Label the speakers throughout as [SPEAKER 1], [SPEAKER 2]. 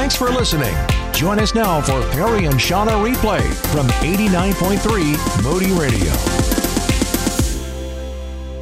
[SPEAKER 1] Thanks for listening. Join us now for Perry and Shawna replay from 89.3 Moody Radio.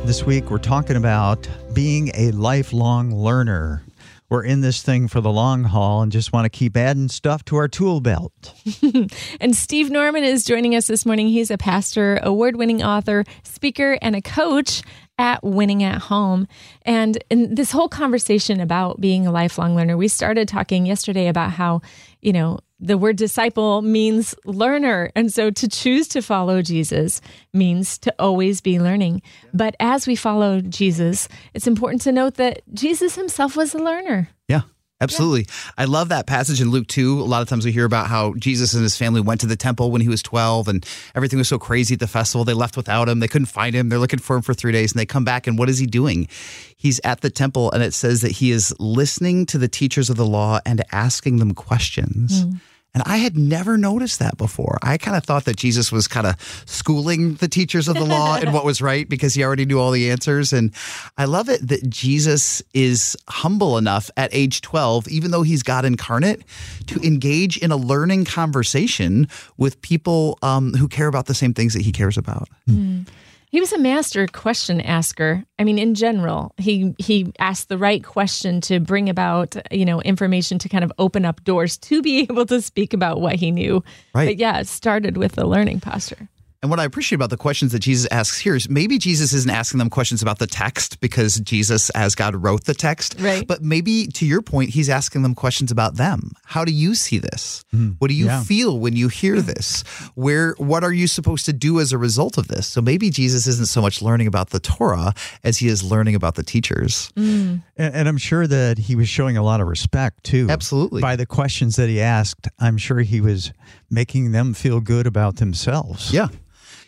[SPEAKER 2] This week, we're talking about being a lifelong learner. We're in this thing for the long haul and just want to keep adding stuff to our tool belt.
[SPEAKER 3] and Steve Norman is joining us this morning. He's a pastor, award winning author, speaker, and a coach at Winning at Home. And in this whole conversation about being a lifelong learner, we started talking yesterday about how, you know, the word disciple means learner. And so to choose to follow Jesus means to always be learning. But as we follow Jesus, it's important to note that Jesus himself was a learner.
[SPEAKER 4] Yeah. Absolutely. Yeah. I love that passage in Luke 2. A lot of times we hear about how Jesus and his family went to the temple when he was 12 and everything was so crazy at the festival. They left without him. They couldn't find him. They're looking for him for three days and they come back. And what is he doing? He's at the temple and it says that he is listening to the teachers of the law and asking them questions. Mm. And I had never noticed that before. I kind of thought that Jesus was kind of schooling the teachers of the law and what was right because he already knew all the answers. And I love it that Jesus is humble enough at age 12, even though he's God incarnate, to engage in a learning conversation with people um, who care about the same things that he cares about.
[SPEAKER 3] Mm. He was a master question asker. I mean, in general, he he asked the right question to bring about, you know, information to kind of open up doors to be able to speak about what he knew. Right. But yeah, it started with the learning posture.
[SPEAKER 4] And what I appreciate about the questions that Jesus asks here is maybe Jesus isn't asking them questions about the text because Jesus, as God, wrote the text.
[SPEAKER 3] Right.
[SPEAKER 4] But maybe to your point, he's asking them questions about them. How do you see this? Mm, what do you yeah. feel when you hear this? Where what are you supposed to do as a result of this? So maybe Jesus isn't so much learning about the Torah as he is learning about the teachers.
[SPEAKER 2] Mm. And, and I'm sure that he was showing a lot of respect too.
[SPEAKER 4] Absolutely.
[SPEAKER 2] By the questions that he asked, I'm sure he was making them feel good about themselves.
[SPEAKER 4] Yeah.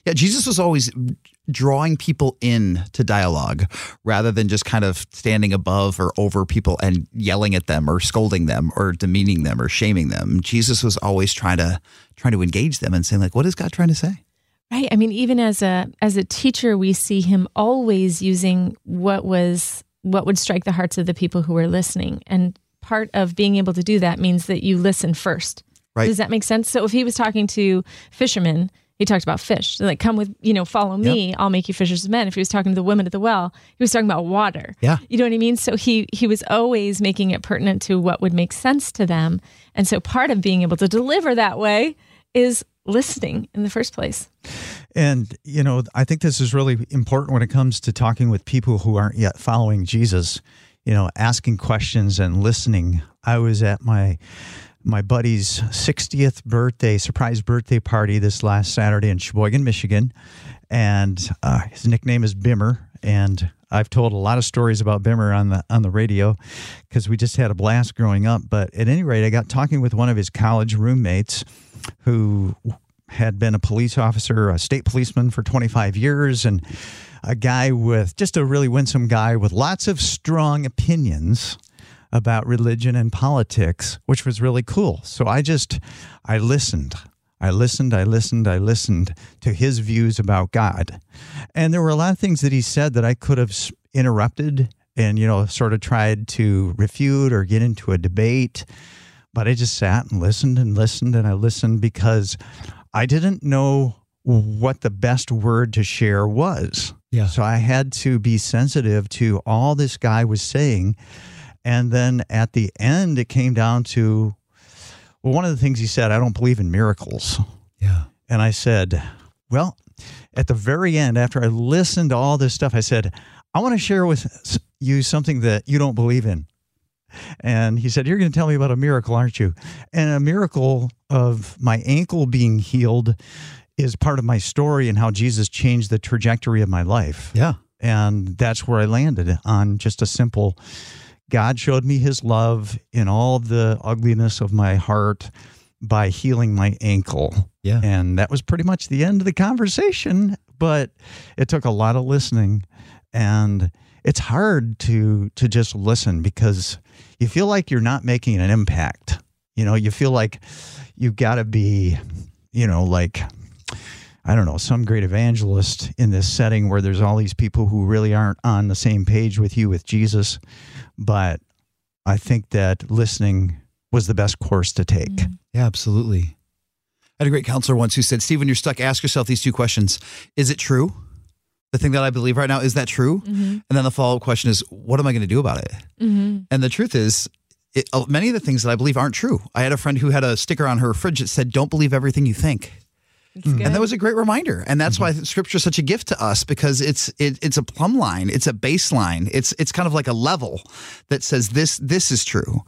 [SPEAKER 4] Yeah, Jesus was always drawing people in to dialogue rather than just kind of standing above or over people and yelling at them or scolding them or demeaning them or shaming them. Jesus was always trying to trying to engage them and saying like what is God trying to say?
[SPEAKER 3] Right. I mean even as a as a teacher we see him always using what was what would strike the hearts of the people who were listening and part of being able to do that means that you listen first. Right. Does that make sense? So if he was talking to fishermen he talked about fish. Like, come with, you know, follow me. Yep. I'll make you fishers of men. If he was talking to the women at the well, he was talking about water.
[SPEAKER 4] Yeah.
[SPEAKER 3] You know what I mean? So he he was always making it pertinent to what would make sense to them. And so part of being able to deliver that way is listening in the first place.
[SPEAKER 2] And, you know, I think this is really important when it comes to talking with people who aren't yet following Jesus, you know, asking questions and listening. I was at my my buddy's 60th birthday, surprise birthday party this last Saturday in Sheboygan, Michigan. And uh, his nickname is Bimmer. And I've told a lot of stories about Bimmer on the on the radio because we just had a blast growing up. But at any rate, I got talking with one of his college roommates who had been a police officer, a state policeman for 25 years, and a guy with just a really winsome guy with lots of strong opinions about religion and politics, which was really cool. So I just, I listened. I listened, I listened, I listened to his views about God. And there were a lot of things that he said that I could have interrupted and, you know, sort of tried to refute or get into a debate. But I just sat and listened and listened and I listened because I didn't know what the best word to share was.
[SPEAKER 4] Yeah.
[SPEAKER 2] So I had to be sensitive to all this guy was saying and then at the end, it came down to well, one of the things he said, I don't believe in miracles.
[SPEAKER 4] Yeah.
[SPEAKER 2] And I said, well, at the very end, after I listened to all this stuff, I said, I want to share with you something that you don't believe in. And he said, You're going to tell me about a miracle, aren't you? And a miracle of my ankle being healed is part of my story and how Jesus changed the trajectory of my life.
[SPEAKER 4] Yeah.
[SPEAKER 2] And that's where I landed on just a simple God showed me his love in all the ugliness of my heart by healing my ankle.
[SPEAKER 4] Yeah.
[SPEAKER 2] And that was pretty much the end of the conversation, but it took a lot of listening and it's hard to to just listen because you feel like you're not making an impact. You know, you feel like you've got to be, you know, like I don't know, some great evangelist in this setting where there's all these people who really aren't on the same page with you with Jesus. But I think that listening was the best course to take.
[SPEAKER 3] Mm.
[SPEAKER 4] Yeah, absolutely. I had a great counselor once who said, Steve, when you're stuck, ask yourself these two questions. Is it true? The thing that I believe right now, is that true? Mm-hmm. And then the follow up question is, what am I going to do about it? Mm-hmm. And the truth is, it, uh, many of the things that I believe aren't true. I had a friend who had a sticker on her fridge that said, Don't believe everything you think.
[SPEAKER 3] It's good. Mm.
[SPEAKER 4] And that was a great reminder. And that's mm-hmm. why scripture is such a gift to us because it's it, it's a plumb line, it's a baseline. It's it's kind of like a level that says this this is true.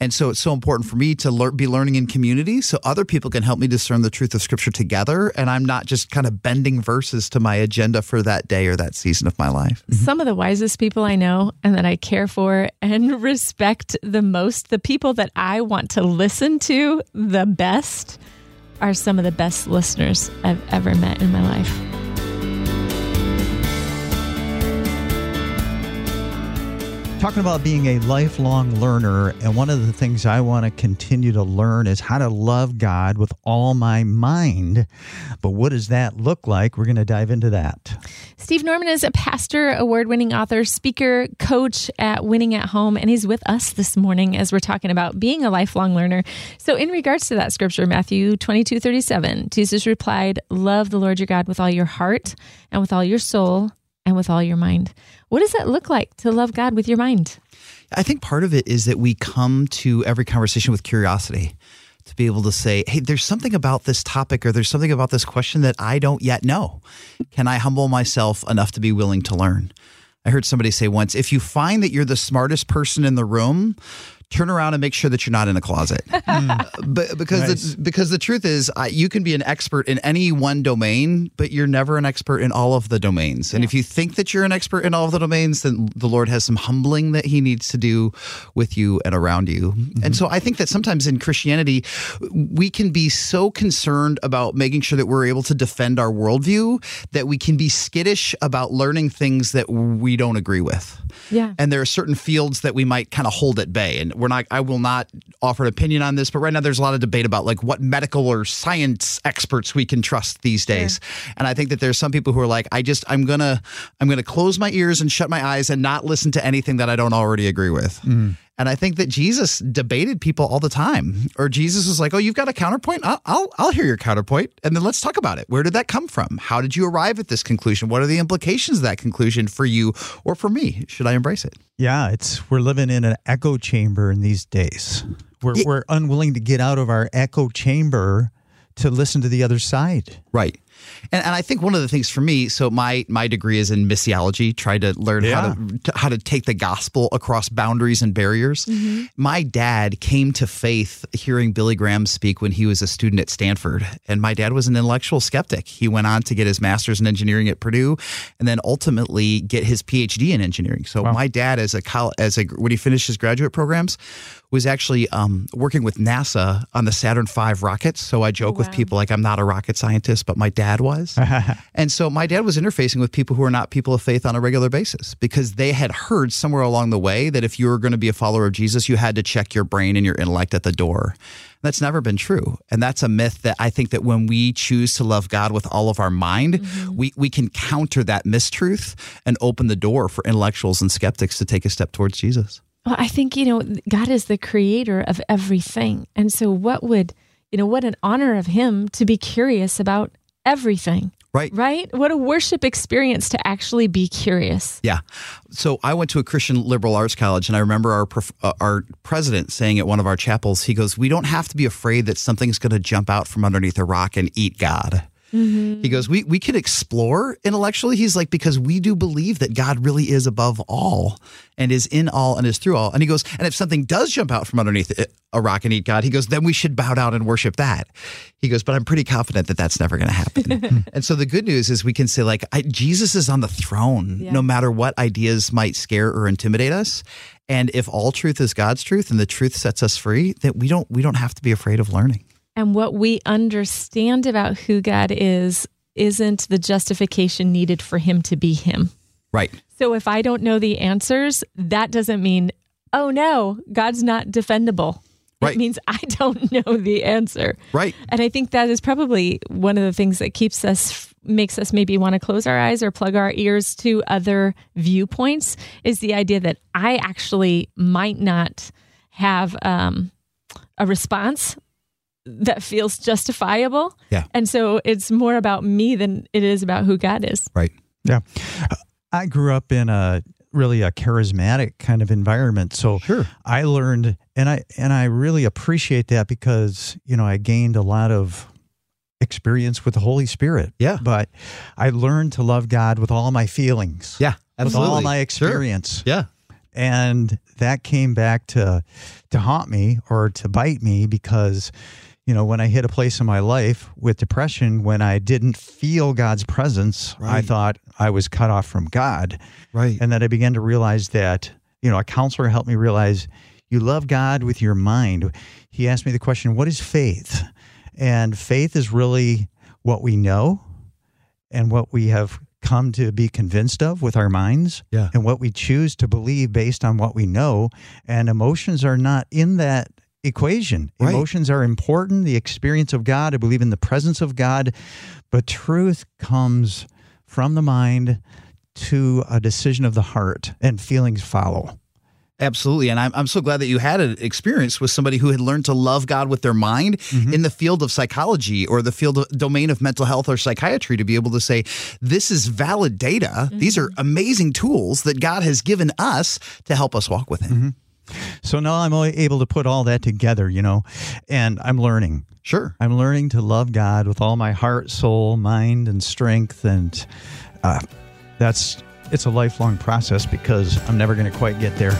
[SPEAKER 4] And so it's so important for me to lear- be learning in community so other people can help me discern the truth of scripture together and I'm not just kind of bending verses to my agenda for that day or that season of my life. Mm-hmm.
[SPEAKER 3] some of the wisest people I know and that I care for and respect the most, the people that I want to listen to the best, are some of the best listeners I've ever met in my life.
[SPEAKER 2] Talking about being a lifelong learner, and one of the things I want to continue to learn is how to love God with all my mind. But what does that look like? We're going to dive into that.
[SPEAKER 3] Steve Norman is a pastor, award winning author, speaker, coach at Winning at Home, and he's with us this morning as we're talking about being a lifelong learner. So, in regards to that scripture, Matthew 22 37, Jesus replied, Love the Lord your God with all your heart and with all your soul and with all your mind. What does that look like to love God with your mind?
[SPEAKER 4] I think part of it is that we come to every conversation with curiosity to be able to say, hey, there's something about this topic or there's something about this question that I don't yet know. Can I humble myself enough to be willing to learn? I heard somebody say once if you find that you're the smartest person in the room, turn around and make sure that you're not in a closet. but because
[SPEAKER 2] Nice.
[SPEAKER 4] the, because the truth is, uh, you can be an expert in any one domain, but you're never an expert in all of the domains. And if you think that you're an expert in all of the domains, then the Lord has some humbling that He needs to do with you and around you. And so I think that sometimes in Christianity, we can be so concerned about making sure that we're able to defend our worldview that we can be skittish about learning things that we don't agree with.
[SPEAKER 3] Yeah.
[SPEAKER 4] And there are certain fields that we might kind of hold at bay. And we're not, I will not offer an opinion on this, but right now there's a lot of debate about like what medical or science experts we can trust these days. And I think that there's some people who are like, I just, I'm going to, I'm going to close my ears and shut my eyes and not listen to anything that I don't already agree with. Mm. And I think that Jesus debated people all the time. Or Jesus was like, "Oh, you've got a counterpoint? I'll, I'll I'll hear your counterpoint, and then let's talk about it. Where did that come from? How did you arrive at this conclusion? What are the implications of that conclusion for you or for me? Should I embrace it?"
[SPEAKER 2] Yeah, it's we're living in an echo chamber in these days. We're we're unwilling to get out of our echo chamber to listen to the other side.
[SPEAKER 4] Right. And, and I think one of the things for me, so my my degree is in missiology, trying to learn how to, how to take the gospel across boundaries and barriers. My dad came to faith hearing Billy Graham speak when he was a student at Stanford, and my dad was an intellectual skeptic. He went on to get his master's in engineering at Purdue, and then ultimately get his PhD in engineering. So my dad, as a as a when he finished his graduate programs, was actually um, working with NASA on the Saturn V rockets. So I joke with
[SPEAKER 3] wow.
[SPEAKER 4] people like I'm not a rocket scientist, but my dad was. and so my dad was interfacing with people who are not people of faith on a regular basis because they had heard somewhere along the way that if you were going to be a follower of Jesus, you had to check your brain and your intellect at the door. That's never been true. And that's a myth that I think that when we choose to love God with all of our mind, mm-hmm. we, we can counter that mistruth and open the door for intellectuals and skeptics to take a step towards Jesus.
[SPEAKER 3] Well, I think, you know, God is the creator of everything. And so, what would, you know, what an honor of Him to be curious about everything,
[SPEAKER 4] Right.
[SPEAKER 3] right? What a worship experience to actually be curious.
[SPEAKER 4] Yeah. So I went to a Christian liberal arts college, and I remember our prof- uh, our president saying at one of our chapels, he goes, "We don't have to be afraid that something's going to jump out from underneath a rock and eat God." Mm-hmm. He goes, "We we can explore intellectually." He's like, because we do believe that God really is above all and is in all and is through all. And he goes, and if something does jump out from underneath it- a rock and eat God, he goes, then we should bow down and worship that. He goes, but I'm pretty confident that that's never going to happen. and so the good news is we can say like, I, Jesus is on the throne,
[SPEAKER 3] Yeah.
[SPEAKER 4] no matter what ideas might scare or intimidate us. And if all truth is God's truth and the truth sets us free, that we don't we don't have to be afraid of learning.
[SPEAKER 3] And what we understand about who God is isn't the justification needed for Him to be Him.
[SPEAKER 4] Right.
[SPEAKER 3] So, if I don't know the answers, that doesn't mean, oh no, God's not defendable.
[SPEAKER 4] Right.
[SPEAKER 3] It means I don't know the answer.
[SPEAKER 4] Right.
[SPEAKER 3] And I think that is probably one of the things that keeps us, makes us maybe want to close our eyes or plug our ears to other viewpoints is the idea that I actually might not have um, a response that feels justifiable.
[SPEAKER 4] Yeah.
[SPEAKER 3] And so it's more about me than it is about who God is.
[SPEAKER 4] Right.
[SPEAKER 2] Yeah. I grew up in a really a charismatic kind of environment. So
[SPEAKER 4] Sure.
[SPEAKER 2] I learned and I and I really appreciate that because, you know, I gained a lot of experience with the Holy Spirit.
[SPEAKER 4] Yeah.
[SPEAKER 2] But I learned to love God with all my feelings.
[SPEAKER 4] Yeah.
[SPEAKER 2] With all my
[SPEAKER 4] Sure.
[SPEAKER 2] experience.
[SPEAKER 4] Yeah.
[SPEAKER 2] and that came back to to haunt me or to bite me because you know when i hit a place in my life with depression when i didn't feel god's presence i thought i was cut off from god.
[SPEAKER 4] Right.
[SPEAKER 2] and then i began to realize that you know a counselor helped me realize you love god with your mind. He asked me the question what is faith? And faith is really what we know and what we have come to be convinced of with our minds
[SPEAKER 4] Yeah.
[SPEAKER 2] and what we choose to believe based on what we know. And emotions are not in that equation
[SPEAKER 4] Right.
[SPEAKER 2] emotions are important the experience of god i believe in the presence of god but truth comes from the mind to a decision of the heart and feelings follow
[SPEAKER 4] Absolutely. And I'm, I'm so glad that you had an experience with somebody who had learned to love God with their mind mm-hmm. in the field of psychology or the field of domain of mental health or psychiatry to be able to say, this is valid data. These mm-hmm. are amazing tools that God has given us to help us walk with Him. Mm-hmm.
[SPEAKER 2] So now i'm able to put all that together you know and i'm learning
[SPEAKER 4] Sure.
[SPEAKER 2] I'm learning to love God with all my heart, soul, mind, and strength, and uh, that's it's a lifelong process because I'm never going to quite get there.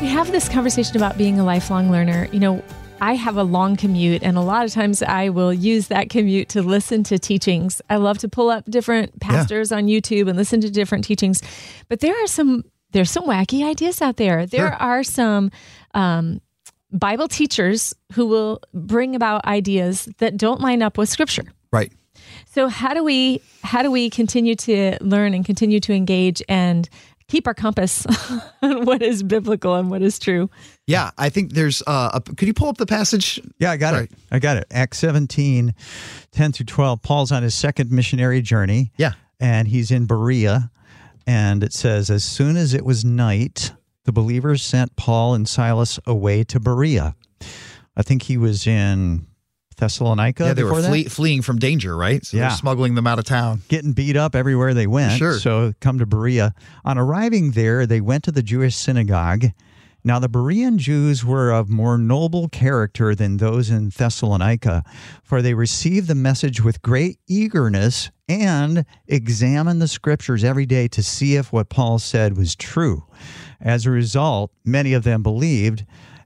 [SPEAKER 3] We have this conversation about being a lifelong learner. You know, I have a long commute, and a lot of times I will use that commute to listen to teachings. I love to pull up different pastors on YouTube and listen to different teachings. But there are some there's some wacky ideas out there. There
[SPEAKER 4] Sure.
[SPEAKER 3] are some um, Bible teachers who will bring about ideas that don't line up with Scripture.
[SPEAKER 4] Right.
[SPEAKER 3] So how do we how do we continue to learn and continue to engage and keep our compass on what is biblical and what is true?
[SPEAKER 4] Yeah. I think there's, uh, a, could you pull up the passage?
[SPEAKER 2] Yeah, I got
[SPEAKER 4] Sorry.
[SPEAKER 2] it. I got it. Acts 17, 10 through 12. Paul's on his second missionary journey.
[SPEAKER 4] Yeah.
[SPEAKER 2] And he's in Berea. And it says, As soon as it was night, the believers sent Paul and Silas away to Berea. I think he was in Thessalonica.
[SPEAKER 4] yeah. They were
[SPEAKER 2] that?
[SPEAKER 4] fleeing from danger, right? So
[SPEAKER 2] Yeah.
[SPEAKER 4] they're smuggling them out of town.
[SPEAKER 2] getting beat up everywhere they went.
[SPEAKER 4] Sure.
[SPEAKER 2] So come to Berea. On arriving there, they went to the Jewish synagogue. Now the Berean Jews were of more noble character than those in Thessalonica, for they received the message with great eagerness and examined the scriptures every day to see if what Paul said was true. As a result, many of them believed,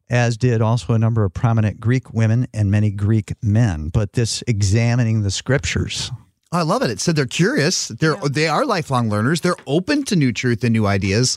[SPEAKER 2] as did also a number of prominent Greek women and many Greek men. But this examining the scriptures.
[SPEAKER 4] I love it. It said they're curious. They're they are lifelong learners. They're open to new truth and new ideas,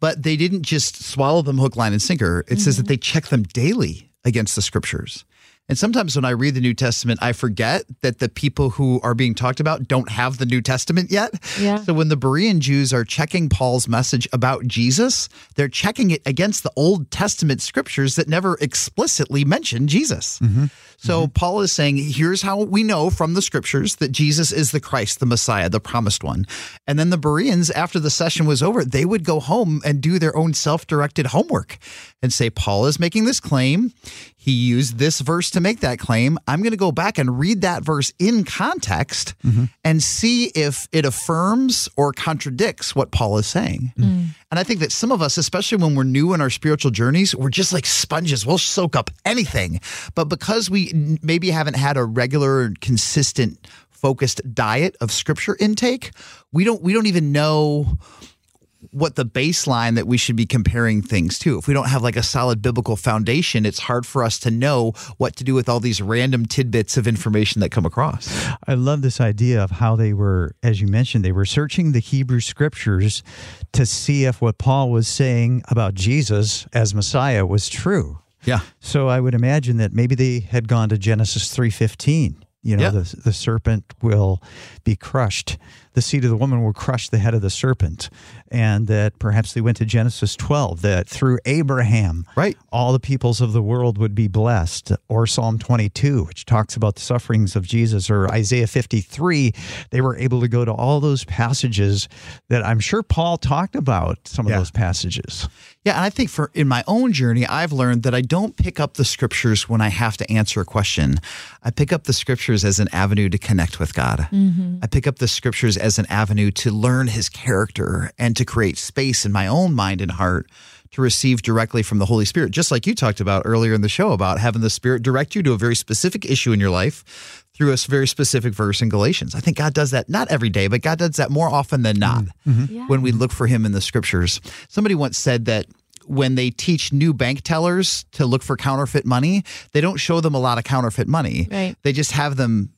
[SPEAKER 4] but they didn't just swallow them hook, line, and sinker. It says mm-hmm. that they check them daily against the scriptures. And sometimes when I read the New Testament, I forget that the people who are being talked about don't have the New Testament yet.
[SPEAKER 3] Yeah.
[SPEAKER 4] So when the Berean Jews are checking Paul's message about Jesus, they're checking it against the Old Testament scriptures that never explicitly mention Jesus. Mm-hmm. So mm-hmm. Paul is saying, here's how we know from the scriptures that Jesus is the Christ, the Messiah, the promised one. And then the Bereans, after the session was over, they would go home and do their own self directed homework and say, Paul is making this claim. He used this verse to make that claim. I'm going to go back and read that verse in context mm-hmm. and see if it affirms or contradicts what Paul is saying. Mm. And I think that some of us, especially when we're new in our spiritual journeys, we're just like sponges. We'll soak up anything. But because we maybe haven't had a regular, consistent, focused diet of scripture intake, we don't we don't even know what the baseline that we should be comparing things to. If we don't have like a solid biblical foundation, it's hard for us to know what to do with all these random tidbits of information that come across.
[SPEAKER 2] I love this idea of how they were, as you mentioned, they were searching the Hebrew scriptures to see if what Paul was saying about Jesus as Messiah was true.
[SPEAKER 4] Yeah.
[SPEAKER 2] So I would imagine that maybe they had gone to Genesis 3:15 You know,
[SPEAKER 4] Yeah.
[SPEAKER 2] the, the serpent will be crushed. The seed of the woman will crush the head of the serpent. And that perhaps they went to Genesis 12, that through Abraham,
[SPEAKER 4] Right.
[SPEAKER 2] all the peoples of the world would be blessed. Or Psalm 22, which talks about the sufferings of Jesus, or Isaiah 53. They were able to go to all those passages that I'm sure Paul talked about, some of
[SPEAKER 4] Yeah.
[SPEAKER 2] those passages.
[SPEAKER 4] Yeah, and I think for in my own journey, I've learned that I don't pick up the scriptures when I have to answer a question. I pick up the scriptures as an avenue to connect with God. Mm-hmm. I pick up the scriptures as an avenue to learn his character and to create space in my own mind and heart to receive directly from the Holy Spirit. Just like you talked about earlier in the show about having the Spirit direct you to a very specific issue in your life through a very specific verse in Galatians. I think God does that not every day, but God does that more often than not mm-hmm. Mm-hmm.
[SPEAKER 3] Yeah.
[SPEAKER 4] when we look for him in the scriptures. Somebody once said that when they teach new bank tellers to look for counterfeit money, they don't show them a lot of counterfeit money.
[SPEAKER 3] Right.
[SPEAKER 4] They just have them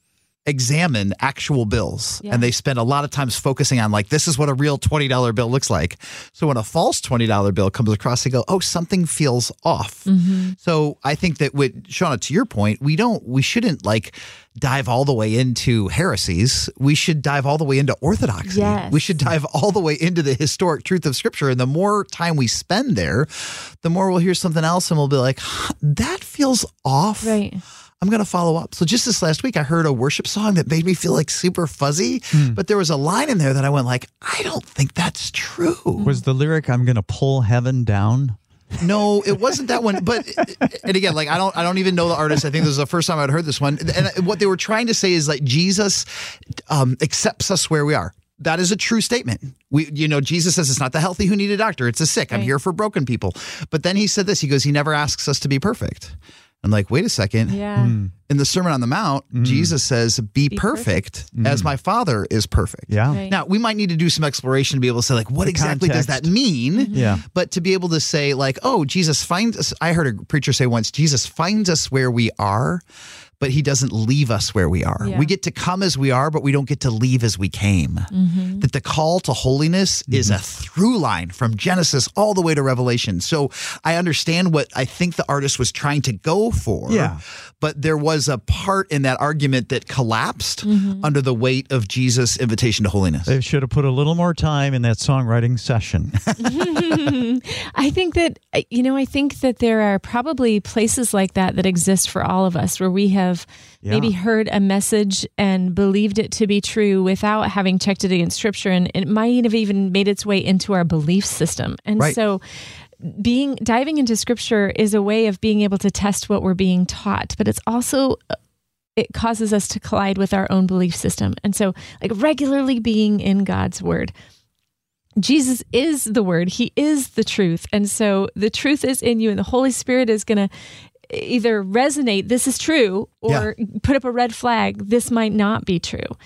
[SPEAKER 4] examine actual bills
[SPEAKER 3] Yeah.
[SPEAKER 4] and they spend a lot of times focusing on like this is what a real $20 bill looks like so when a false $20 bill comes across they go oh something feels off
[SPEAKER 3] Mm-hmm.
[SPEAKER 4] so i think that with shawna to your point we don't we shouldn't like dive all the way into heresies we should dive all the way into orthodoxy
[SPEAKER 3] Yes.
[SPEAKER 4] we should dive all the way into the historic truth of scripture and the more time we spend there the more we'll hear something else and we'll be like that feels off
[SPEAKER 3] Right.
[SPEAKER 4] I'm going to follow up. So just this last week, I heard a worship song that made me feel like super fuzzy, but there was a line in there that I went like, I don't think that's true.
[SPEAKER 2] Was the lyric, I'm going to pull heaven down?
[SPEAKER 4] No, it wasn't that one. But and again, like I don't, I don't even know the artist. I think this is the first time I'd heard this one. And what they were trying to say is like Jesus um, accepts us where we are. That is a true statement. We, you know, Jesus says it's not the healthy who need a doctor; it's the sick. I'm here for broken people. But then he said this. He goes, he never asks us to be perfect. I'm like, wait a second.
[SPEAKER 3] Yeah. Hmm.
[SPEAKER 4] In the Sermon on the Mount, hmm. Jesus says, "Be,
[SPEAKER 3] Be
[SPEAKER 4] perfect, hmm. as my Father is perfect."
[SPEAKER 2] Yeah.
[SPEAKER 3] Right.
[SPEAKER 4] Now, we might need to do some exploration to be able to say, like, what
[SPEAKER 2] The
[SPEAKER 4] exactly does that
[SPEAKER 2] context.
[SPEAKER 4] mean? Mm-hmm.
[SPEAKER 2] Yeah.
[SPEAKER 4] But to be able to say, like, oh, Jesus finds us. I heard a preacher say once, Jesus finds us where we are, but he doesn't leave us where we are.
[SPEAKER 3] Yeah.
[SPEAKER 4] We get to come as we are, but we don't get to leave as we came.
[SPEAKER 3] Mm-hmm.
[SPEAKER 4] That the call to holiness is a through line from Genesis all the way to Revelation. So I understand what I think the artist was trying to go for.
[SPEAKER 2] Yeah.
[SPEAKER 4] But there was a part in that argument that collapsed
[SPEAKER 3] Mm-hmm.
[SPEAKER 4] under the weight of Jesus' invitation to holiness.
[SPEAKER 2] They should have put a little more time in that songwriting session.
[SPEAKER 3] I think that, you know, I think that there are probably places like that that exist for all of us where we have
[SPEAKER 2] Yeah.
[SPEAKER 3] maybe heard a message and believed it to be true without having checked it against scripture. And it might have even made its way into our belief system. And
[SPEAKER 4] Right.
[SPEAKER 3] so, being diving into scripture is a way of being able to test what we're being taught, but it's also uh, it causes us to collide with our own belief system. And so, like regularly being in God's word. Jesus is the word. He is the truth. And so the truth is in you and the Holy Spirit is going to either resonate this is true or put up a red flag this might not be true.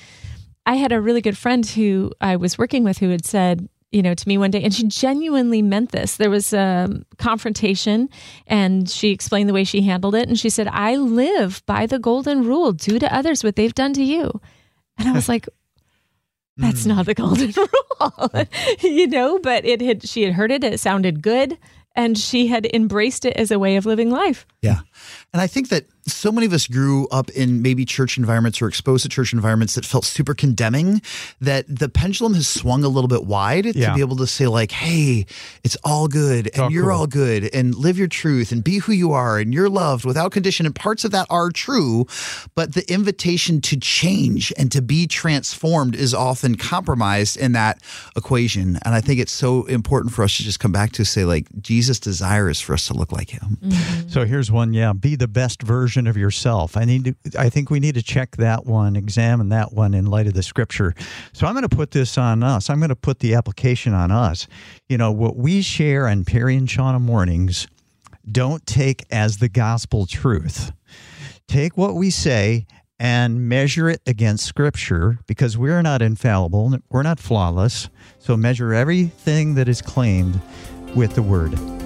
[SPEAKER 3] I had a really good friend who I was working with who had said, you know, to me one day, and she genuinely meant this. There was a confrontation, and she explained the way she handled it. And she said, I live by the golden rule do to others what they've done to you. And I was like, that's hmm. not the golden rule, you know, but it had, she had heard it, it sounded good, and she had embraced it as a way of living life.
[SPEAKER 4] Yeah. And I think that so many of us grew up in maybe church environments or exposed to church environments that felt super condemning that the pendulum has swung a little bit wide to be able to say like, Hey, it's all good and
[SPEAKER 2] all
[SPEAKER 4] you're
[SPEAKER 2] cool.
[SPEAKER 4] all good and live your truth and be who you are and you're loved without condition. And parts of that are true, but the invitation to change and to be transformed is often compromised in that equation. And I think it's so important for us to just come back to say like, Jesus' desire is for us to look like him. Mm-hmm.
[SPEAKER 2] So here's one. Yeah, be the best version of yourself. I need to. I think we need to check that one, examine that one in light of the scripture. So I'm going to put this on us. I'm going to put the application on us. You know what we share on Perry and Shawna mornings. Don't take as the gospel truth. Take what we say and measure it against scripture because we're not infallible. We're not flawless. So measure everything that is claimed with the word.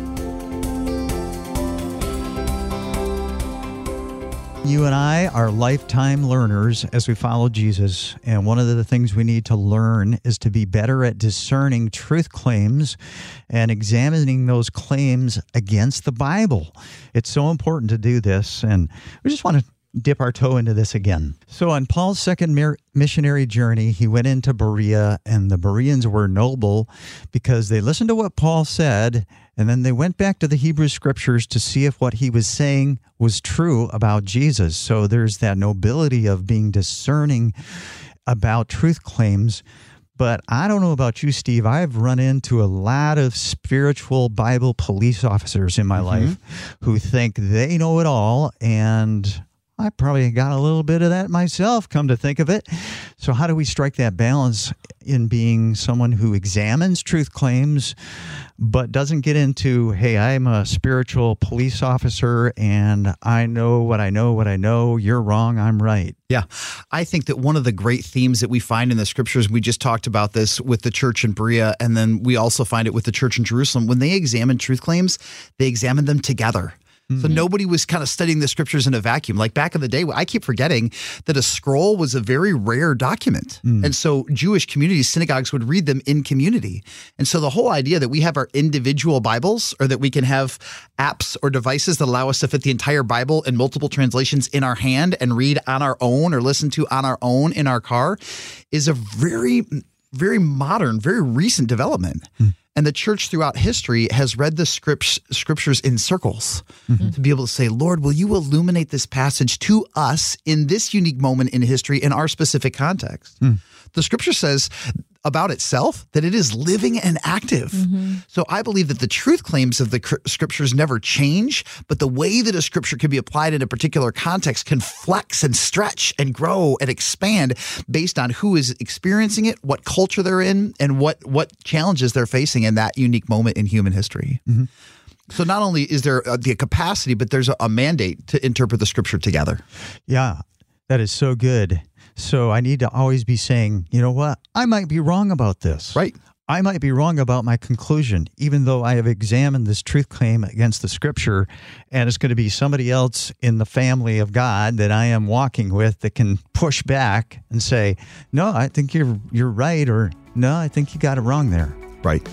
[SPEAKER 2] You and I are lifetime learners as we follow Jesus. And one of the things we need to learn is to be better at discerning truth claims and examining those claims against the Bible. It's so important to do this. And we just want to dip our toe into this again. So, on Paul's second mir- missionary journey, he went into Berea, and the Bereans were noble because they listened to what Paul said, and then they went back to the Hebrew scriptures to see if what he was saying was true about Jesus. So, there's that nobility of being discerning about truth claims. But I don't know about you, Steve. I've run into a lot of spiritual Bible police officers in my mm-hmm. life who think they know it all. And I probably got a little bit of that myself, come to think of it. So, how do we strike that balance in being someone who examines truth claims, but doesn't get into, hey, I'm a spiritual police officer and I know what I know, what I know. You're wrong. I'm right.
[SPEAKER 4] Yeah. I think that one of the great themes that we find in the scriptures, we just talked about this with the church in Berea, and then we also find it with the church in Jerusalem. When they examine truth claims, they examine them together. So mm-hmm. nobody was kind of studying the scriptures in a vacuum. Like back in the day, I keep forgetting that a scroll was a very rare document. Mm. And so Jewish communities, synagogues would read them in community. And so the whole idea that we have our individual Bibles or that we can have apps or devices that allow us to fit the entire Bible in multiple translations in our hand and read on our own or listen to on our own in our car is a very, very modern, very recent development. Hmm. And the church throughout history has read the scripts, scriptures in circles mm-hmm. to be able to say, Lord, will you illuminate this passage to us in this unique moment in history in our specific context? Mm. The scripture says about itself that it is living and active. So I believe that the truth claims of the cr- scriptures never change, but the way that a scripture can be applied in a particular context can flex and stretch and grow and expand based on who is experiencing it, what culture they're in, and what what challenges they're facing in that unique moment in human history. So not only is there uh, the capacity, but there's a mandate to interpret the scripture together.
[SPEAKER 2] Yeah, that is so good. So I need to always be saying, you know what? I might be wrong about this.
[SPEAKER 4] Right.
[SPEAKER 2] I might be wrong about my conclusion, even though I have examined this truth claim against the scripture, and it's going to be somebody else in the family of God that I am walking with that can push back and say, "No, I think you're you're right," or "No, I think you got it wrong there."
[SPEAKER 4] Right.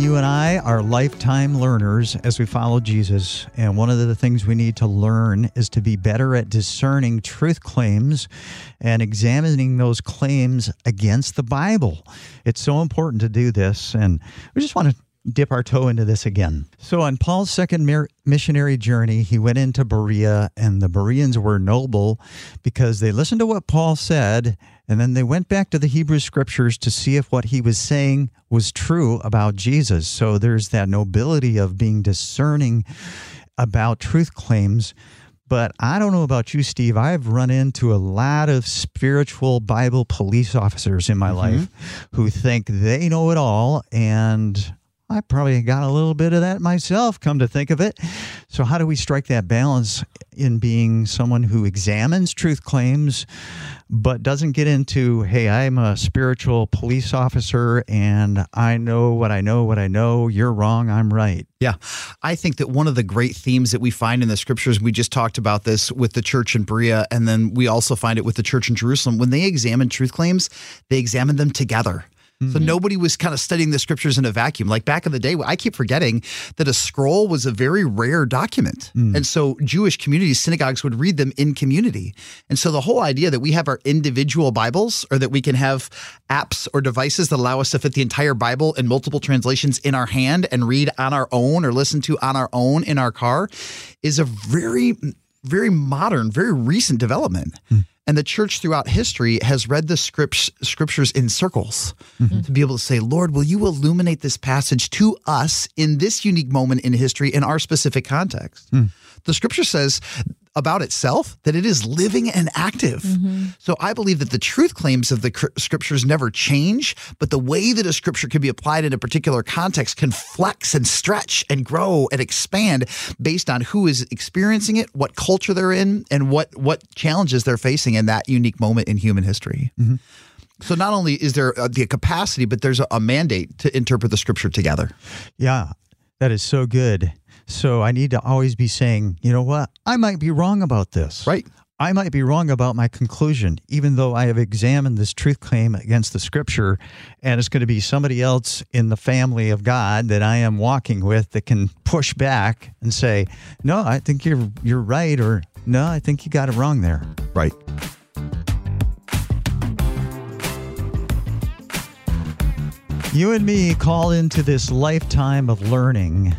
[SPEAKER 2] You and I are lifetime learners as we follow Jesus. And one of the things we need to learn is to be better at discerning truth claims and examining those claims against the Bible. It's so important to do this. And we just want to dip our toe into this again. So, on Paul's second missionary journey, he went into Berea, and the Bereans were noble because they listened to what Paul said, and then they went back to the Hebrew scriptures to see if what he was saying was true about Jesus. So, there's that nobility of being discerning about truth claims. But I don't know about you, Steve. I've run into a lot of spiritual Bible police officers in my mm-hmm. life who think they know it all. And I probably got a little bit of that myself, come to think of it. So, how do we strike that balance in being someone who examines truth claims, but doesn't get into, hey, I'm a spiritual police officer and I know what I know, what I know. You're wrong. I'm right.
[SPEAKER 4] Yeah. I think that one of the great themes that we find in the scriptures, we just talked about this with the church in Berea, and then we also find it with the church in Jerusalem. When they examine truth claims, they examine them together. So mm-hmm. nobody was kind of studying the scriptures in a vacuum. Like back in the day, I keep forgetting that a scroll was a very rare document. Mm. And so Jewish communities, synagogues would read them in community. And so the whole idea that we have our individual Bibles or that we can have apps or devices that allow us to fit the entire Bible in multiple translations in our hand and read on our own or listen to on our own in our car is a very, very modern, very recent development. Hmm. And the church throughout history has read the scripts, scriptures in circles mm-hmm. to be able to say, Lord, will you illuminate this passage to us in this unique moment in history in our specific context? Hmm. The scripture says about itself that it is living and active. So I believe that the truth claims of the cr- scriptures never change, but the way that a scripture can be applied in a particular context can flex and stretch and grow and expand based on who is experiencing it, what culture they're in, and what what challenges they're facing in that unique moment in human history. So not only is there uh, the capacity, but there's a mandate to interpret the scripture together.
[SPEAKER 2] Yeah, that is so good. So I need to always be saying, you know what? I might be wrong about this.
[SPEAKER 4] Right.
[SPEAKER 2] I might be wrong about my conclusion, even though I have examined this truth claim against the scripture, and it's going to be somebody else in the family of God that I am walking with that can push back and say, "No, I think you're you're right," or "No, I think you got it wrong there."
[SPEAKER 4] Right.
[SPEAKER 2] You and me call into this lifetime of learning.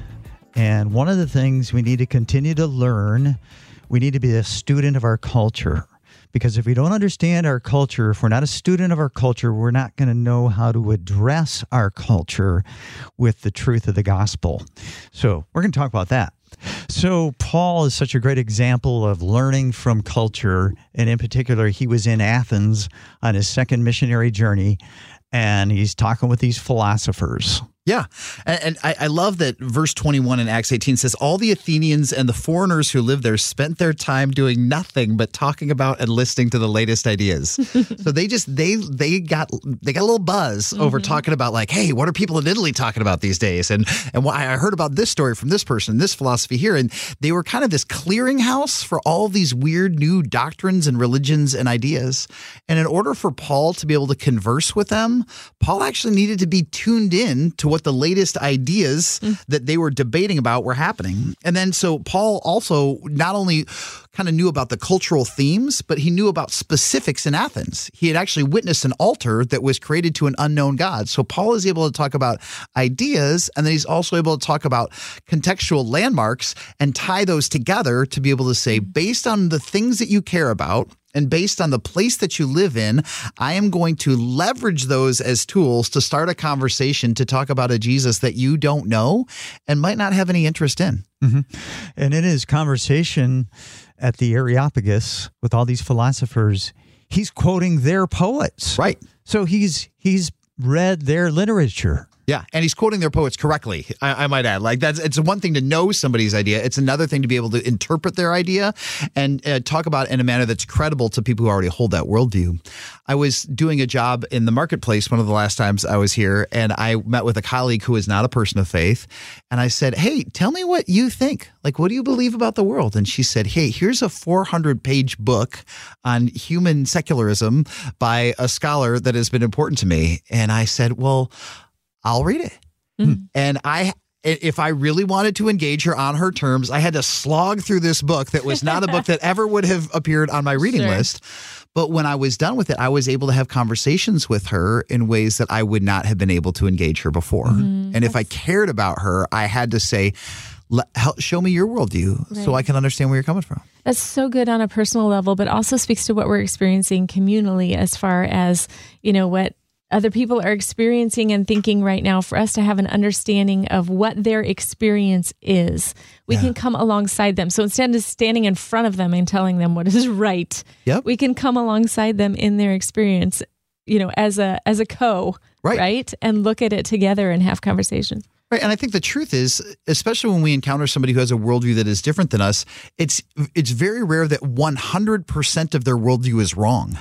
[SPEAKER 2] And one of the things we need to continue to learn, we need to be a student of our culture. Because if we don't understand our culture, if we're not a student of our culture, we're not going to know how to address our culture with the truth of the gospel. So we're going to talk about that. So, Paul is such a great example of learning from culture. And in particular, he was in Athens on his second missionary journey and he's talking with these philosophers.
[SPEAKER 4] Yeah. And, and I, I, love that verse 21 in Acts 18 says, All the Athenians and the foreigners who lived there spent their time doing nothing but talking about and listening to the latest ideas. so they just they they got they got a little buzz mm-hmm. over talking about like, hey, what are people in Italy talking about these days? And and why I heard about this story from this person, this philosophy here. And they were kind of this clearinghouse for all these weird new doctrines and religions and ideas. And in order for Paul to be able to converse with them, Paul actually needed to be tuned in to what the latest ideas mm. that they were debating about were happening. And then so Paul also not only kind of knew about the cultural themes, but he knew about specifics in Athens. He had actually witnessed an altar that was created to an unknown God. So Paul is able to talk about ideas, and then he's also able to talk about contextual landmarks and tie those together to be able to say, based on the things that you care about, and based on the place that you live in, I am going to leverage those as tools to start a conversation to talk about a Jesus that you don't know and might not have any interest in.
[SPEAKER 2] Mm-hmm. And in his conversation at the Areopagus with all these philosophers, he's quoting their poets.
[SPEAKER 4] Right.
[SPEAKER 2] So he's he's read their literature.
[SPEAKER 4] Yeah, and he's quoting their poets correctly. I, I, might add, like that's it's one thing to know somebody's idea; it's another thing to be able to interpret their idea and uh, talk about in a manner that's credible to people who already hold that worldview. I was doing a job in the marketplace one of the last times I was here, and I met with a colleague who is not a person of faith, and I said, "Hey, tell me what you think. Like, what do you believe about the world?" And she said, "Hey, here's a 400-page book on human secularism by a scholar that has been important to me." And I said, "Well." I'll read it. Mm-hmm. And I if I really wanted to engage her on her terms, I had to slog through this book that was not a book that ever would have appeared on my reading sure. list. But when I was done with it, I was able to have conversations with her in ways that I would not have been able to engage her before. Mm-hmm. And if I cared about her, I had to say, show me your worldview right. so I can understand where you're coming from.
[SPEAKER 3] That's so good on a personal level, but also speaks to what we're experiencing communally as far as, you know, what other people are experiencing and thinking right now for us to have an understanding of what their experience is. We yeah. can come alongside them. So instead of standing in front of them and telling them what is right,
[SPEAKER 4] yep.
[SPEAKER 3] we can come alongside them in their experience, you know, as a as a co, right. right? And look at it together and have conversations.
[SPEAKER 4] Right, and I think the truth is, especially when we encounter somebody who has a worldview that is different than us, it's it's very rare that one hundred percent of their worldview is wrong.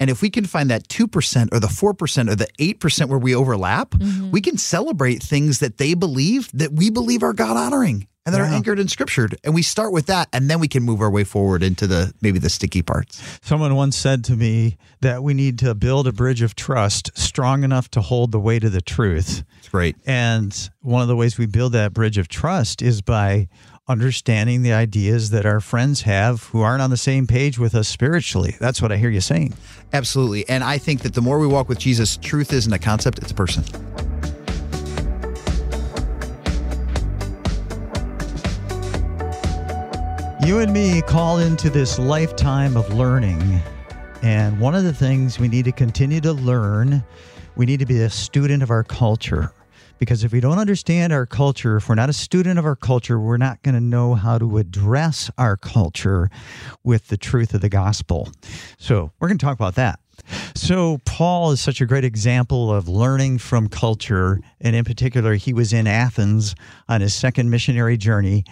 [SPEAKER 4] And if we can find that 2% or the 4% or the 8% where we overlap, mm-hmm. we can celebrate things that they believe that we believe are God honoring and that yeah. are anchored in scripture. And we start with that and then we can move our way forward into the maybe the sticky parts.
[SPEAKER 2] Someone once said to me that we need to build a bridge of trust strong enough to hold the weight of the truth.
[SPEAKER 4] That's great.
[SPEAKER 2] And one of the ways we build that bridge of trust is by understanding the ideas that our friends have who aren't on the same page with us spiritually. That's what I hear you saying.
[SPEAKER 4] Absolutely. And I think that the more we walk with Jesus, truth isn't a concept, it's a person.
[SPEAKER 2] You and me call into this lifetime of learning. And one of the things we need to continue to learn, we need to be a student of our culture. Because if we don't understand our culture, if we're not a student of our culture, we're not going to know how to address our culture with the truth of the gospel. So we're going to talk about that. So, Paul is such a great example of learning from culture. And in particular, he was in Athens on his second missionary journey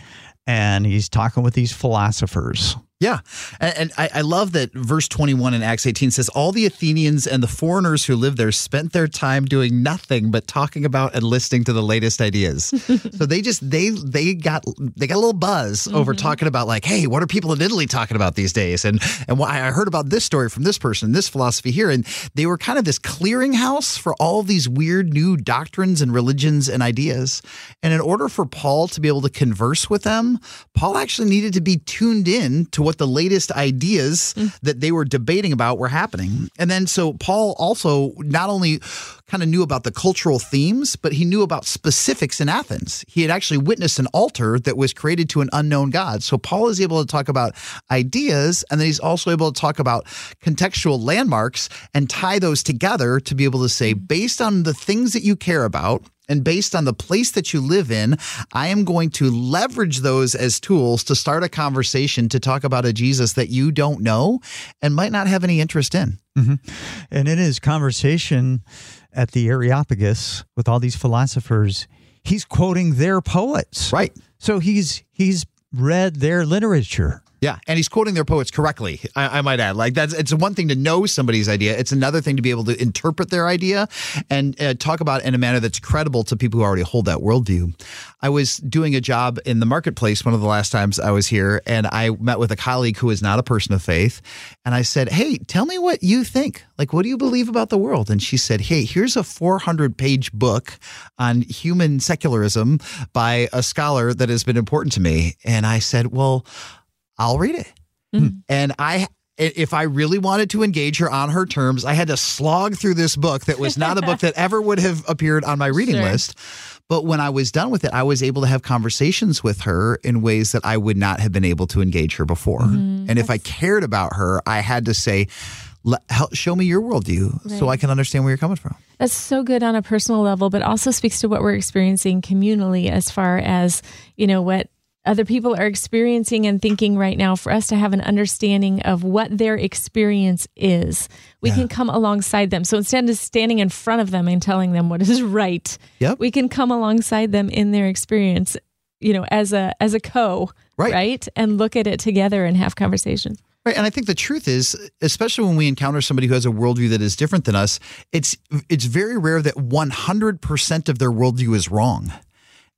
[SPEAKER 2] and he's talking with these philosophers.
[SPEAKER 4] Yeah. And, and I, I, love that verse 21 in Acts 18 says, All the Athenians and the foreigners who lived there spent their time doing nothing but talking about and listening to the latest ideas. so they just, they, they got, they got a little buzz mm-hmm. over talking about like, hey, what are people in Italy talking about these days? And, and why I heard about this story from this person, this philosophy here. And they were kind of this clearinghouse for all these weird new doctrines and religions and ideas. And in order for Paul to be able to converse with them, Paul actually needed to be tuned in to what what the latest ideas mm. that they were debating about were happening. And then so Paul also not only kind of knew about the cultural themes, but he knew about specifics in Athens. He had actually witnessed an altar that was created to an unknown God. So Paul is able to talk about ideas, and then he's also able to talk about contextual landmarks and tie those together to be able to say, based on the things that you care about, and based on the place that you live in, I am going to leverage those as tools to start a conversation to talk about a Jesus that you don't know and might not have any interest in.
[SPEAKER 2] Mm-hmm. And in his conversation at the Areopagus with all these philosophers, he's quoting their poets.
[SPEAKER 4] Right.
[SPEAKER 2] So he's he's read their literature.
[SPEAKER 4] Yeah, and he's quoting their poets correctly. I, I, might add, like that's it's one thing to know somebody's idea; it's another thing to be able to interpret their idea and uh, talk about in a manner that's credible to people who already hold that worldview. I was doing a job in the marketplace one of the last times I was here, and I met with a colleague who is not a person of faith, and I said, "Hey, tell me what you think. Like, what do you believe about the world?" And she said, "Hey, here's a 400 page book on human secularism by a scholar that has been important to me," and I said, "Well." I'll read it. Mm-hmm. And I if I really wanted to engage her on her terms, I had to slog through this book that was not a book that ever would have appeared on my reading sure. list. But when I was done with it, I was able to have conversations with her in ways that I would not have been able to engage her before. Mm-hmm. And if I cared about her, I had to say, help, show me your worldview right. so I can understand where you're coming from.
[SPEAKER 3] That's so good on a personal level, but also speaks to what we're experiencing communally as far as, you know, what other people are experiencing and thinking right now for us to have an understanding of what their experience is we yeah. can come alongside them so instead of standing in front of them and telling them what is right
[SPEAKER 4] yep.
[SPEAKER 3] we can come alongside them in their experience you know as a as a co
[SPEAKER 4] right.
[SPEAKER 3] right and look at it together and have conversations
[SPEAKER 4] Right, and I think the truth is, especially when we encounter somebody who has a worldview that is different than us, it's it's very rare that one hundred percent of their worldview is wrong.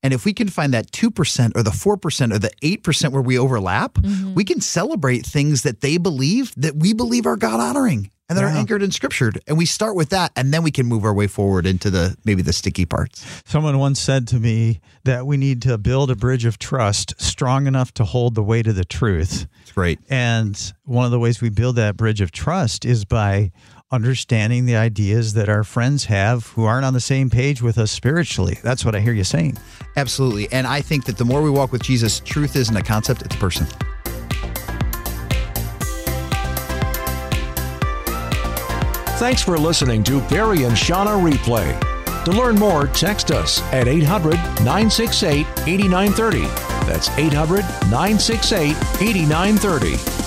[SPEAKER 4] And if we can find that 2% or the 4% or the 8% where we overlap, mm-hmm. we can celebrate things that they believe that we believe are God honoring and that yeah. are anchored in scripture. And we start with that and then we can move our way forward into the maybe the sticky parts.
[SPEAKER 2] Someone once said to me that we need to build a bridge of trust strong enough to hold the weight of the truth.
[SPEAKER 4] That's great.
[SPEAKER 2] And one of the ways we build that bridge of trust is by understanding the ideas that our friends have who aren't on the same page with us spiritually. That's what I hear you saying.
[SPEAKER 4] Absolutely. And I think that the more we walk with Jesus, truth isn't a concept, it's a person.
[SPEAKER 1] Thanks for listening to Perry and Shawna Replay. To learn more, text us at 800 968 8930. That's 800 968 8930